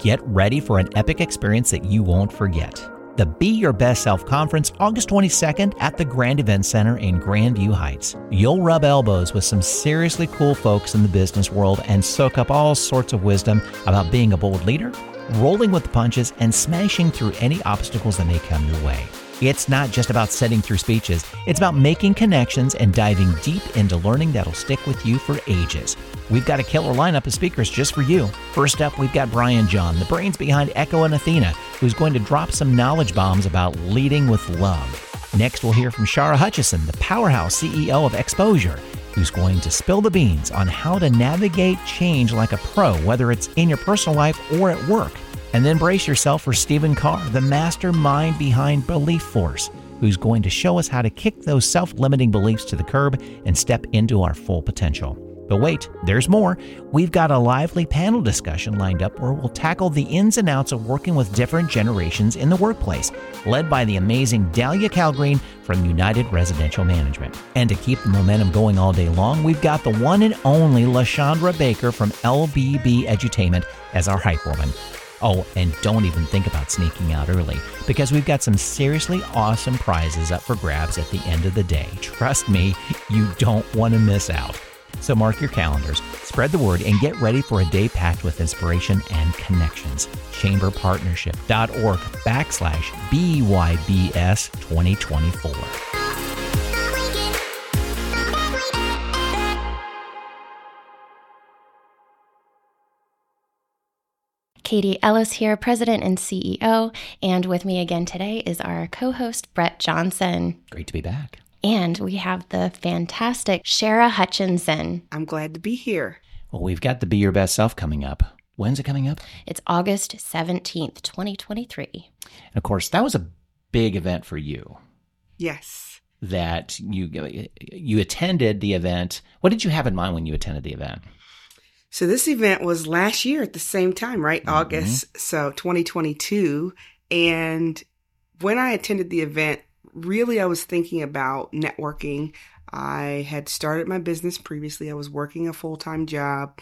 Get ready for an epic experience that you won't forget. The Be Your Best Self Conference, August 22nd at the Grand Event Center in Grandview Heights. You'll rub elbows with some seriously cool folks in the business world and soak up all sorts of wisdom about being a bold leader, rolling with the punches, and smashing through any obstacles that may come your way. It's not just about setting through speeches, it's about making connections and diving deep into learning that'll stick with you for ages. We've got a killer lineup of speakers just for you. First up, we've got Brian John, the brains behind Echo and Athena, who's going to drop some knowledge bombs about leading with love. Next, we'll hear from Shara Hutchinson, the powerhouse CEO of Exposure, who's going to spill the beans on how to navigate change like a pro, whether it's in your personal life or at work. And then brace yourself for Stephen Carr, the mastermind behind Belief Force, who's going to show us how to kick those self limiting beliefs to the curb and step into our full potential. But wait, there's more. We've got a lively panel discussion lined up where we'll tackle the ins and outs of working with different generations in the workplace, led by the amazing Dahlia Calgreen from United Residential Management. And to keep the momentum going all day long, we've got the one and only LaShondra Baker from LBB Edutainment as our hype woman. Oh, and don't even think about sneaking out early because we've got some seriously awesome prizes up for grabs at the end of the day. Trust me, you don't want to miss out. So mark your calendars, spread the word, and get ready for a day packed with inspiration and connections. Chamberpartnership.org backslash BYBS 2024. Katie Ellis here, President and CEO. And with me again today is our co host, Brett Johnson. Great to be back. And we have the fantastic Shara Hutchinson. I'm glad to be here. Well, we've got the Be Your Best Self coming up. When's it coming up? It's August 17th, 2023. And of course, that was a big event for you. Yes. That you uh, you attended the event. What did you have in mind when you attended the event? So this event was last year at the same time, right? Mm-hmm. August, so 2022. And when I attended the event, really I was thinking about networking. I had started my business previously. I was working a full-time job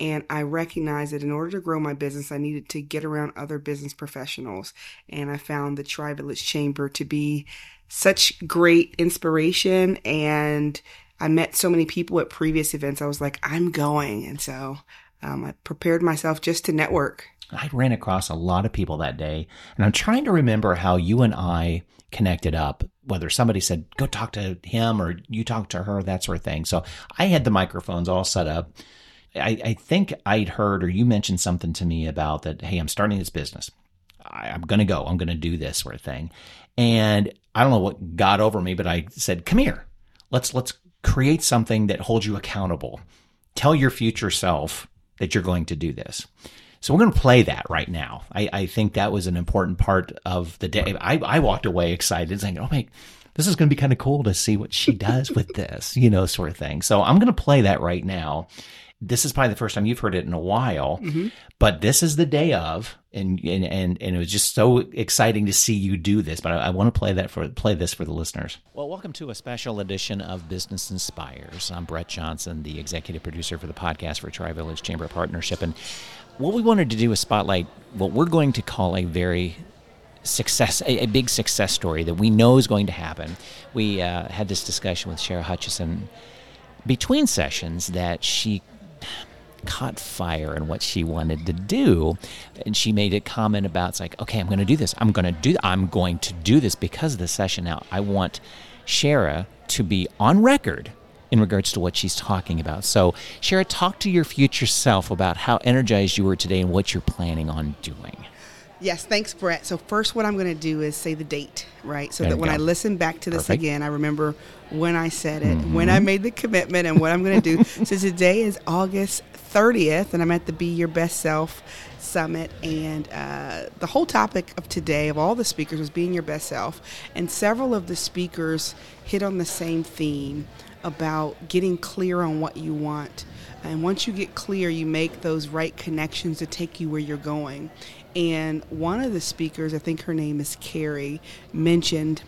and I recognized that in order to grow my business, I needed to get around other business professionals. And I found the Tri Village Chamber to be such great inspiration and I met so many people at previous events. I was like, I'm going. And so um, I prepared myself just to network. I ran across a lot of people that day, and I'm trying to remember how you and I connected up, whether somebody said, go talk to him or you talk to her, that sort of thing. So I had the microphones all set up. I, I think I'd heard or you mentioned something to me about that, hey, I'm starting this business. I, I'm going to go. I'm going to do this sort of thing. And I don't know what got over me, but I said, come here. Let's, let's create something that holds you accountable. Tell your future self that you're going to do this. So we're going to play that right now. I, I think that was an important part of the day. I, I walked away excited saying, oh my, this is going to be kind of cool to see what she does with this, you know, sort of thing. So I'm going to play that right now this is probably the first time you've heard it in a while, mm-hmm. but this is the day of, and, and and and it was just so exciting to see you do this. But I, I, want to play that for play this for the listeners. Well, welcome to a special edition of Business Inspires. I'm Brett Johnson, the executive producer for the podcast for Tri Village Chamber Partnership, and what we wanted to do is spotlight what we're going to call a very success, a, a big success story that we know is going to happen. We uh, had this discussion with Shara Hutchinson between sessions that she caught fire in what she wanted to do. And she made a comment about it's like okay i'm going to do this. I'm going to do i'm going to do this because of the session. Now i want shara to be on record in regards to what she's talking about. So shara talk to your future self about how energized you were today and what you're planning on doing Yes, thanks, Brett. So first, what I'm going to do is say the date, right? So there that when go. I listen back to this Perfect. again, I remember when I said it, mm-hmm. when I made the commitment, and what I'm going to do. so today is August 30th, and I'm at the Be Your Best Self Summit, and uh, the whole topic of today, of all the speakers, was being your best self, and several of the speakers hit on the same theme about getting clear on what you want. And once you get clear, you make those right connections to take you where you're going. And one of the speakers, I think her name is Carrie, mentioned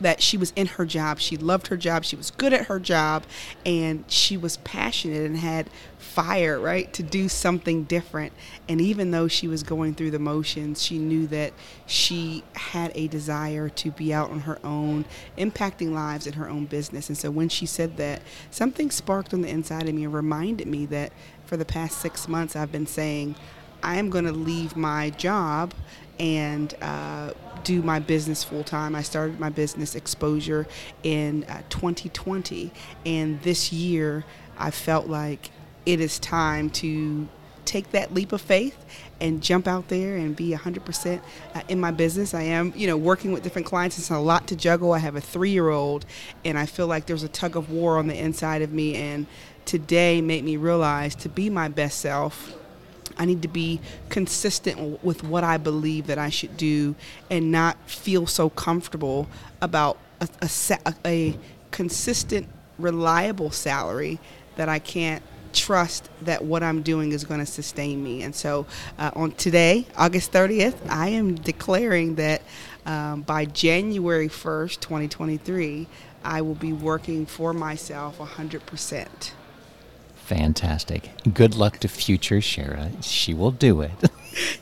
that she was in her job. She loved her job. She was good at her job and she was passionate and had fire, right, to do something different. And even though she was going through the motions, she knew that she had a desire to be out on her own, impacting lives in her own business. And so when she said that, something sparked on the inside of me and reminded me that for the past six months I've been saying, I am going to leave my job and uh, do my business full time. I started my business exposure in uh, 2020, and this year I felt like it is time to take that leap of faith and jump out there and be 100% uh, in my business. I am, you know, working with different clients. It's a lot to juggle. I have a three year old, and I feel like there's a tug of war on the inside of me. And today made me realize to be my best self, I need to be consistent with what I believe that I should do and not feel so comfortable about a, a, a consistent, reliable salary that I can't trust that what I'm doing is going to sustain me. And so uh, on today, August 30th, I am declaring that um, by January 1st, 2023, I will be working for myself 100%. Fantastic. Good luck to future Shara. She will do it.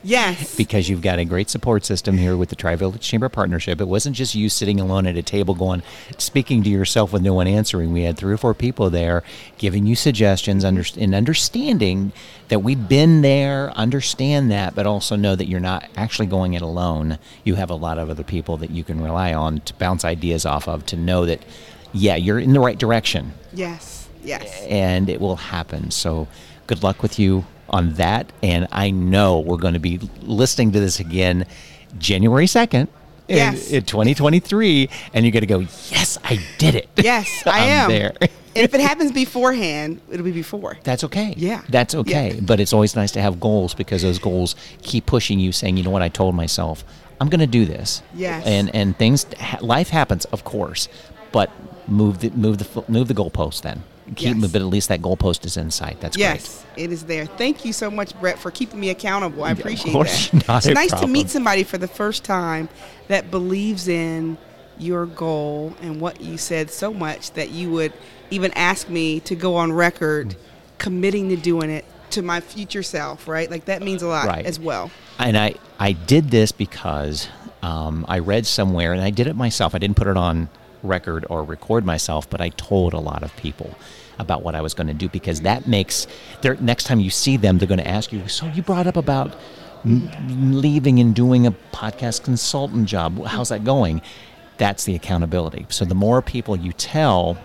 Yes. because you've got a great support system here with the Tri Village Chamber Partnership. It wasn't just you sitting alone at a table going, speaking to yourself with no one answering. We had three or four people there giving you suggestions under, and understanding that we've been there, understand that, but also know that you're not actually going it alone. You have a lot of other people that you can rely on to bounce ideas off of, to know that, yeah, you're in the right direction. Yes. Yes. And it will happen. So good luck with you on that. And I know we're going to be listening to this again January 2nd. Yes. In, in 2023, and you're going to go, yes, I did it. Yes, I am. there. and if it happens beforehand, it'll be before. That's okay. Yeah. That's okay. Yeah. But it's always nice to have goals because those goals keep pushing you, saying, you know what, I told myself, I'm going to do this. Yes. And and things, life happens, of course, but move the move the move the goalpost then keep Yes. but at least that goalpost is in sight. That's great. Yes, it is there. Thank you so much, Brett, for keeping me accountable. I of appreciate course, that. not it's nice to meet somebody for the first time that believes in your goal and what you said so much that you would even ask me to go on record committing to doing it to my future self, right? Like that means a lot Right. as well. And I I did this because um, I read somewhere, and I did it myself. I didn't put it on record or record myself, but I told a lot of people about what I was going to do because that makes their next time you see them, they're going to ask you. So you brought up about m- leaving and doing a podcast consultant job. How's that going? That's the accountability. So the more people you tell,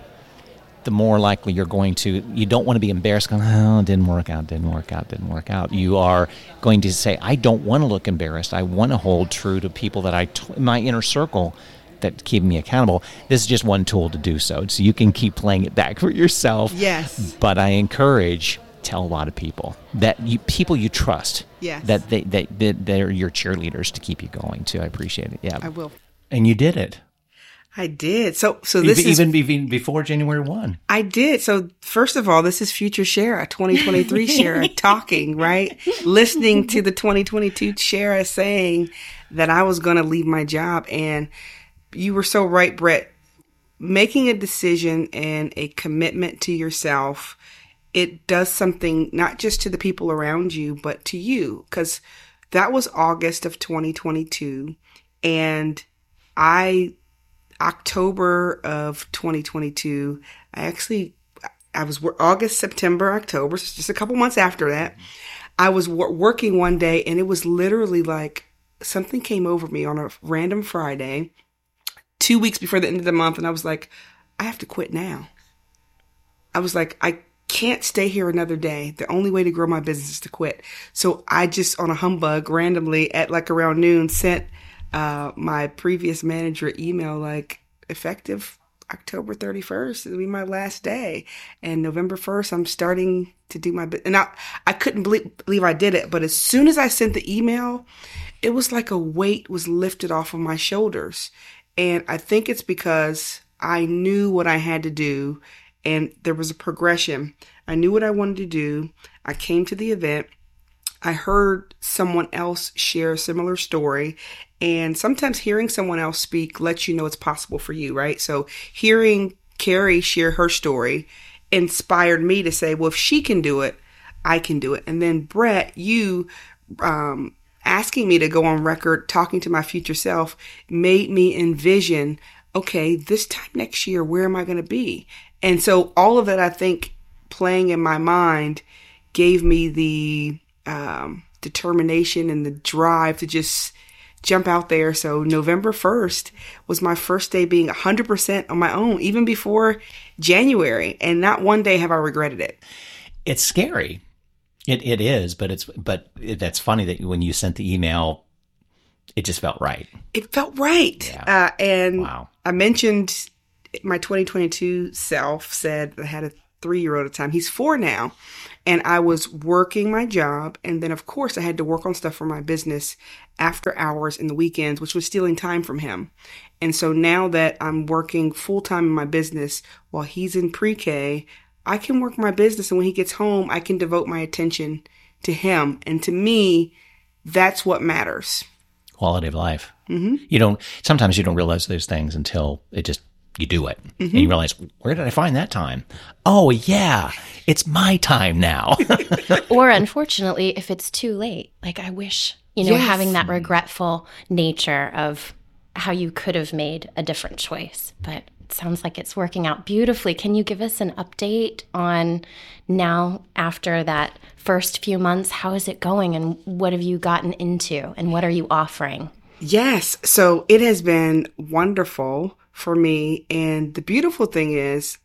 the more likely you're going to you don't want to be embarrassed going oh didn't work out didn't work out didn't work out you are going to say i don't want to look embarrassed i want to hold true to people that i t- my inner circle that keep me accountable this is just one tool to do so so you can keep playing it back for yourself Yes. but i encourage tell a lot of people that you people you trust Yes. that they, they, they they're your cheerleaders to keep you going too i appreciate it yeah I will. and you did it I did. So so this even, is even before january 1 I did. So first of all, this is future Shara, 2023 Shara talking, right? Listening to the 2022 Shara saying that I was going to leave my job. And you were so right, Brett. Making a decision and a commitment to yourself, it does something not just to the people around you, but to you. Cause that was August of 2022. And I October of 2022, I actually, I was August, September, October, so just a couple months after that. I was wor- working one day and it was literally like something came over me on a random Friday, two weeks before the end of the month. And I was like, I have to quit now. I was like, I can't stay here another day. The only way to grow my business is to quit. So I just, on a humbug, randomly at like around noon, sent uh, my previous manager email like effective October 31st. It'll be my last day. And November 1st, I'm starting to do my bit. And I, I couldn't believe, believe I did it. But as soon as I sent the email, it was like a weight was lifted off of my shoulders. And I think it's because I knew what I had to do and there was a progression. I knew what I wanted to do. I came to the event. I heard someone else share a similar story. And sometimes hearing someone else speak lets you know it's possible for you, right? So hearing Carrie share her story inspired me to say, well, if she can do it, I can do it. And then Brett, you um, asking me to go on record talking to my future self made me envision, okay, this time next year, where am I going to be? And so all of that, I think, playing in my mind gave me the um, determination and the drive to just jump out there. So November 1st was my first day being 100% on my own, even before January. And not one day have I regretted it. It's scary. It, it is, but it's, but it, that's funny that when you sent the email, it just felt right. It felt right. Yeah. Uh, and wow. I mentioned my 2022 self said I had a three year old at the time. He's four now. And I was working my job. And then, of course, I had to work on stuff for my business after hours in the weekends, which was stealing time from him. And so now that I'm working full time in my business while he's in pre K, I can work my business. And when he gets home, I can devote my attention to him. And to me, that's what matters. Quality of life. Mm-hmm. You don't, sometimes you don't realize those things until it just you do it mm-hmm. and you realize where did i find that time oh yeah it's my time now or unfortunately if it's too late like i wish you know yes. having that regretful nature of how you could have made a different choice but sounds like it's working out beautifully can you give us an update on now after that first few months how is it going and what have you gotten into and what are you offering yes so it has been wonderful for me. And the beautiful thing is,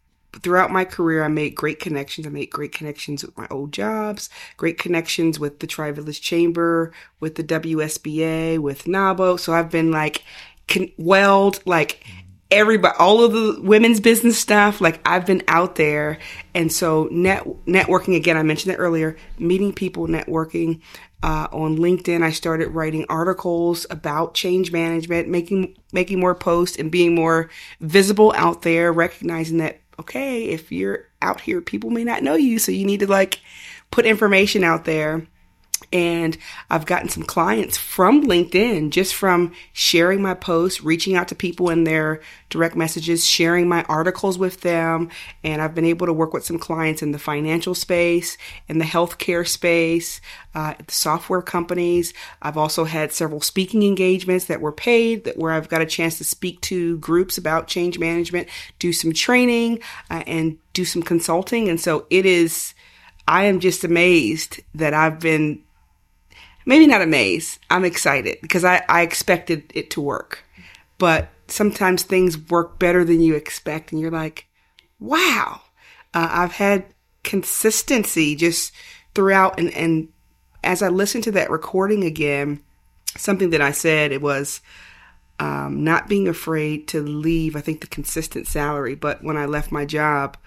throughout my career, I made great connections. I made great connections with my old jobs, great connections with the Tri Village Chamber, with the WSBA, with NAWBO. So I've been like, con- weld, like everybody, all of the women's business stuff. Like I've been out there. And so net, networking again, I mentioned that earlier, meeting people, networking, uh, on LinkedIn, I started writing articles about change management, making making more posts and being more visible out there, recognizing that okay, if you're out here, people may not know you, so you need to like put information out there and I've gotten some clients from LinkedIn just from sharing my posts, reaching out to people in their direct messages, sharing my articles with them. And I've been able to work with some clients in the financial space, in the healthcare space, uh, the software companies. I've also had several speaking engagements that were paid that where I've got a chance to speak to groups about change management, do some training, uh, and do some consulting. And so it is, I am just amazed that I've been maybe not amazed. I'm excited because I, I expected it to work. But sometimes things work better than you expect, and you're like, wow. Uh, I've had consistency just throughout. And, and as I listened to that recording again, something that I said, it was, um, not being afraid to leave, I think the consistent salary. But when I left my job,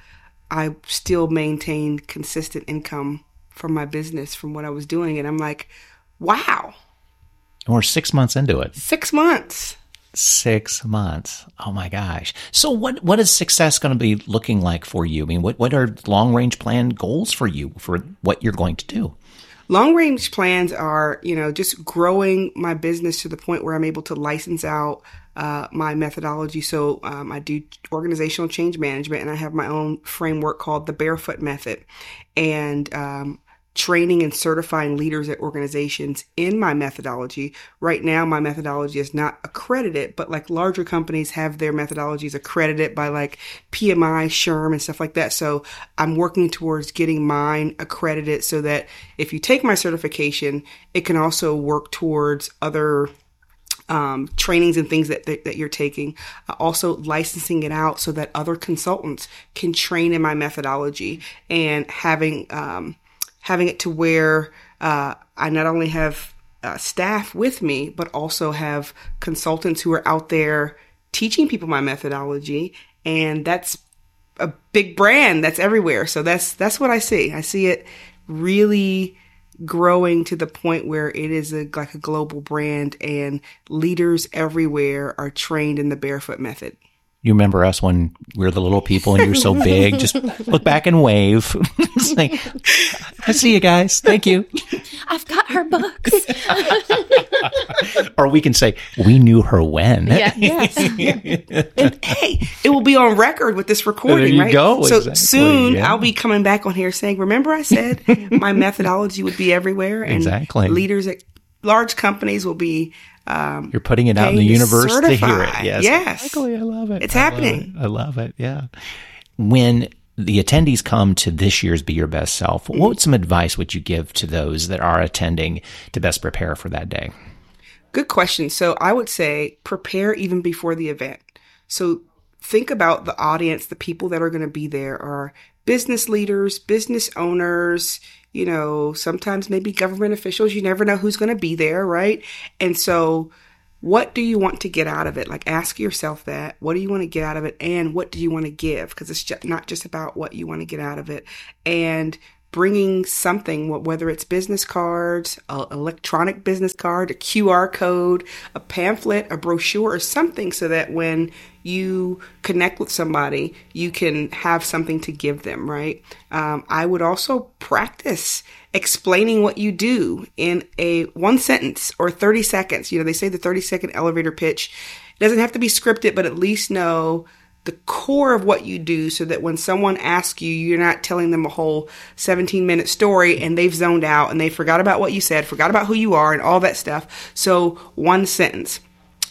I still maintained consistent income from my business from what I was doing. And I'm like, Wow. And we're six months into it. Six months. Six months. Oh my gosh. So what what is success going to be looking like for you? I mean, what, what are long range plan goals for you for what you're going to do? Long range plans are, you know, just growing my business to the point where I'm able to license out uh, my methodology. So um, I do organizational change management, and I have my own framework called the Barefoot Method. And um, training and certifying leaders at organizations in my methodology. Right now, my methodology is not accredited, but like larger companies have their methodologies accredited by like PMI, SHRM, and stuff like that. So I'm working towards getting mine accredited so that if you take my certification, it can also work towards other um, trainings and things that, that, that you're taking. Uh, also licensing it out so that other consultants can train in my methodology and having um, having it to where uh, I not only have uh, staff with me, but also have consultants who are out there teaching people my methodology. And that's a big brand that's everywhere. So that's, that's what I see. I see it really growing to the point where it is a, like a global brand and leaders everywhere are trained in the barefoot method. You remember us when we are the little people and you're so big? Just look back and wave. like, I see you guys. Thank you. I've got her books. or we can say, we knew her when. Yeah. Yes. and hey, it will be on record with this recording, there you right? go, So exactly, soon yeah. I'll be coming back on here saying, remember I said my methodology would be everywhere and Exactly. leaders at large companies will be um, You're putting it out in the Paying to universe to hear it. Yes. Yes. Exactly. I love it. It's I love happening. it. I love it. Yeah. When the attendees come to this year's Be Your Best Self, Mm-hmm. what some advice would you give to those that are attending to best prepare for that day? Good question. So I would say prepare even before the event. So think about the audience, the people that are going to be there are business leaders, business owners, you know, sometimes maybe government officials. You never know who's going to be there, right? And so what do you want to get out of it? Like ask yourself that. What do you want to get out of it? And what do you want to give? Because it's just not just about what you want to get out of it. And bringing something, whether it's business cards, an electronic business card, a QR code, a pamphlet, a brochure, or something so that when you connect with somebody, you can have something to give them, right? Um, I would also practice explaining what you do in a one sentence or 30 seconds. You know, they say the 30 second elevator pitch it doesn't have to be scripted, but at least know the core of what you do so that when someone asks you, you're not telling them a whole 17 minute story and they've zoned out and they forgot about what you said, forgot about who you are and all that stuff. So one sentence.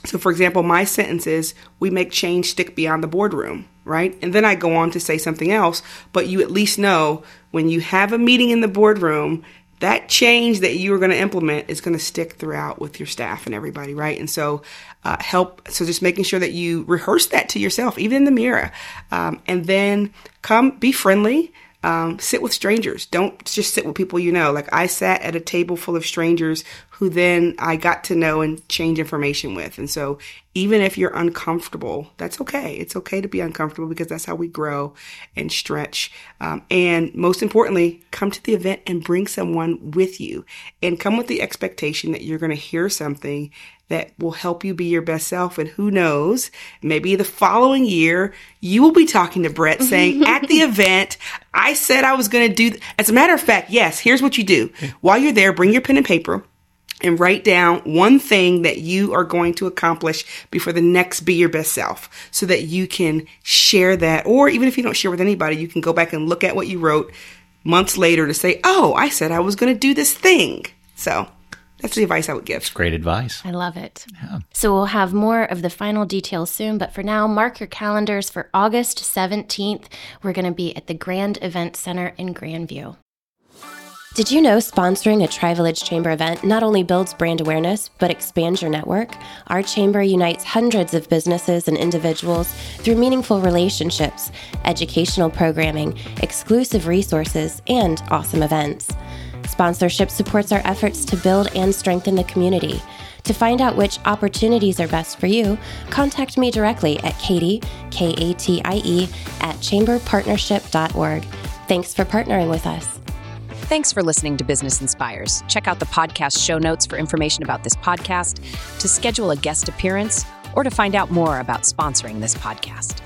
So for example, my sentence is, we make change stick beyond the boardroom, right? And then I go on to say something else, but you at least know when you have a meeting in the boardroom, that change that you are going to implement is going to stick throughout with your staff and everybody, right? And so, uh, help. So just making sure that you rehearse that to yourself, even in the mirror, um, and then come be friendly. Um, sit with strangers. Don't just sit with people you know. Like I sat at a table full of strangers who then I got to know and change information with. And so even if you're uncomfortable, that's okay. It's okay to be uncomfortable because that's how we grow and stretch. Um, and most importantly, come to the event and bring someone with you and come with the expectation that you're going to hear something that will help you be your best self. And who knows, maybe the following year, you will be talking to Brett saying, at the event, I said I was going to do. Th-. As a matter of fact, yes, here's what you do. While you're there, bring your pen and paper and write down one thing that you are going to accomplish before the next be your best self so that you can share that. Or even if you don't share with anybody, you can go back and look at what you wrote months later to say, oh, I said I was going to do this thing. So that's the advice I would give. It's Great advice. I love it. Yeah. So we'll have more of the final details soon, but for now, mark your calendars for August 17th. We're going to be at the Grand Event Center in Grandview. Did you know sponsoring a Tri Village Chamber event not only builds brand awareness, but expands your network? Our chamber unites hundreds of businesses and individuals through meaningful relationships, educational programming, exclusive resources, and awesome events. Sponsorship supports our efforts to build and strengthen the community. To find out which opportunities are best for you, contact me directly at Katie, K A T I E, at chamberpartnership.org. Thanks for partnering with us. Thanks for listening to Business Inspires. Check out the podcast show notes for information about this podcast, to schedule a guest appearance, or to find out more about sponsoring this podcast.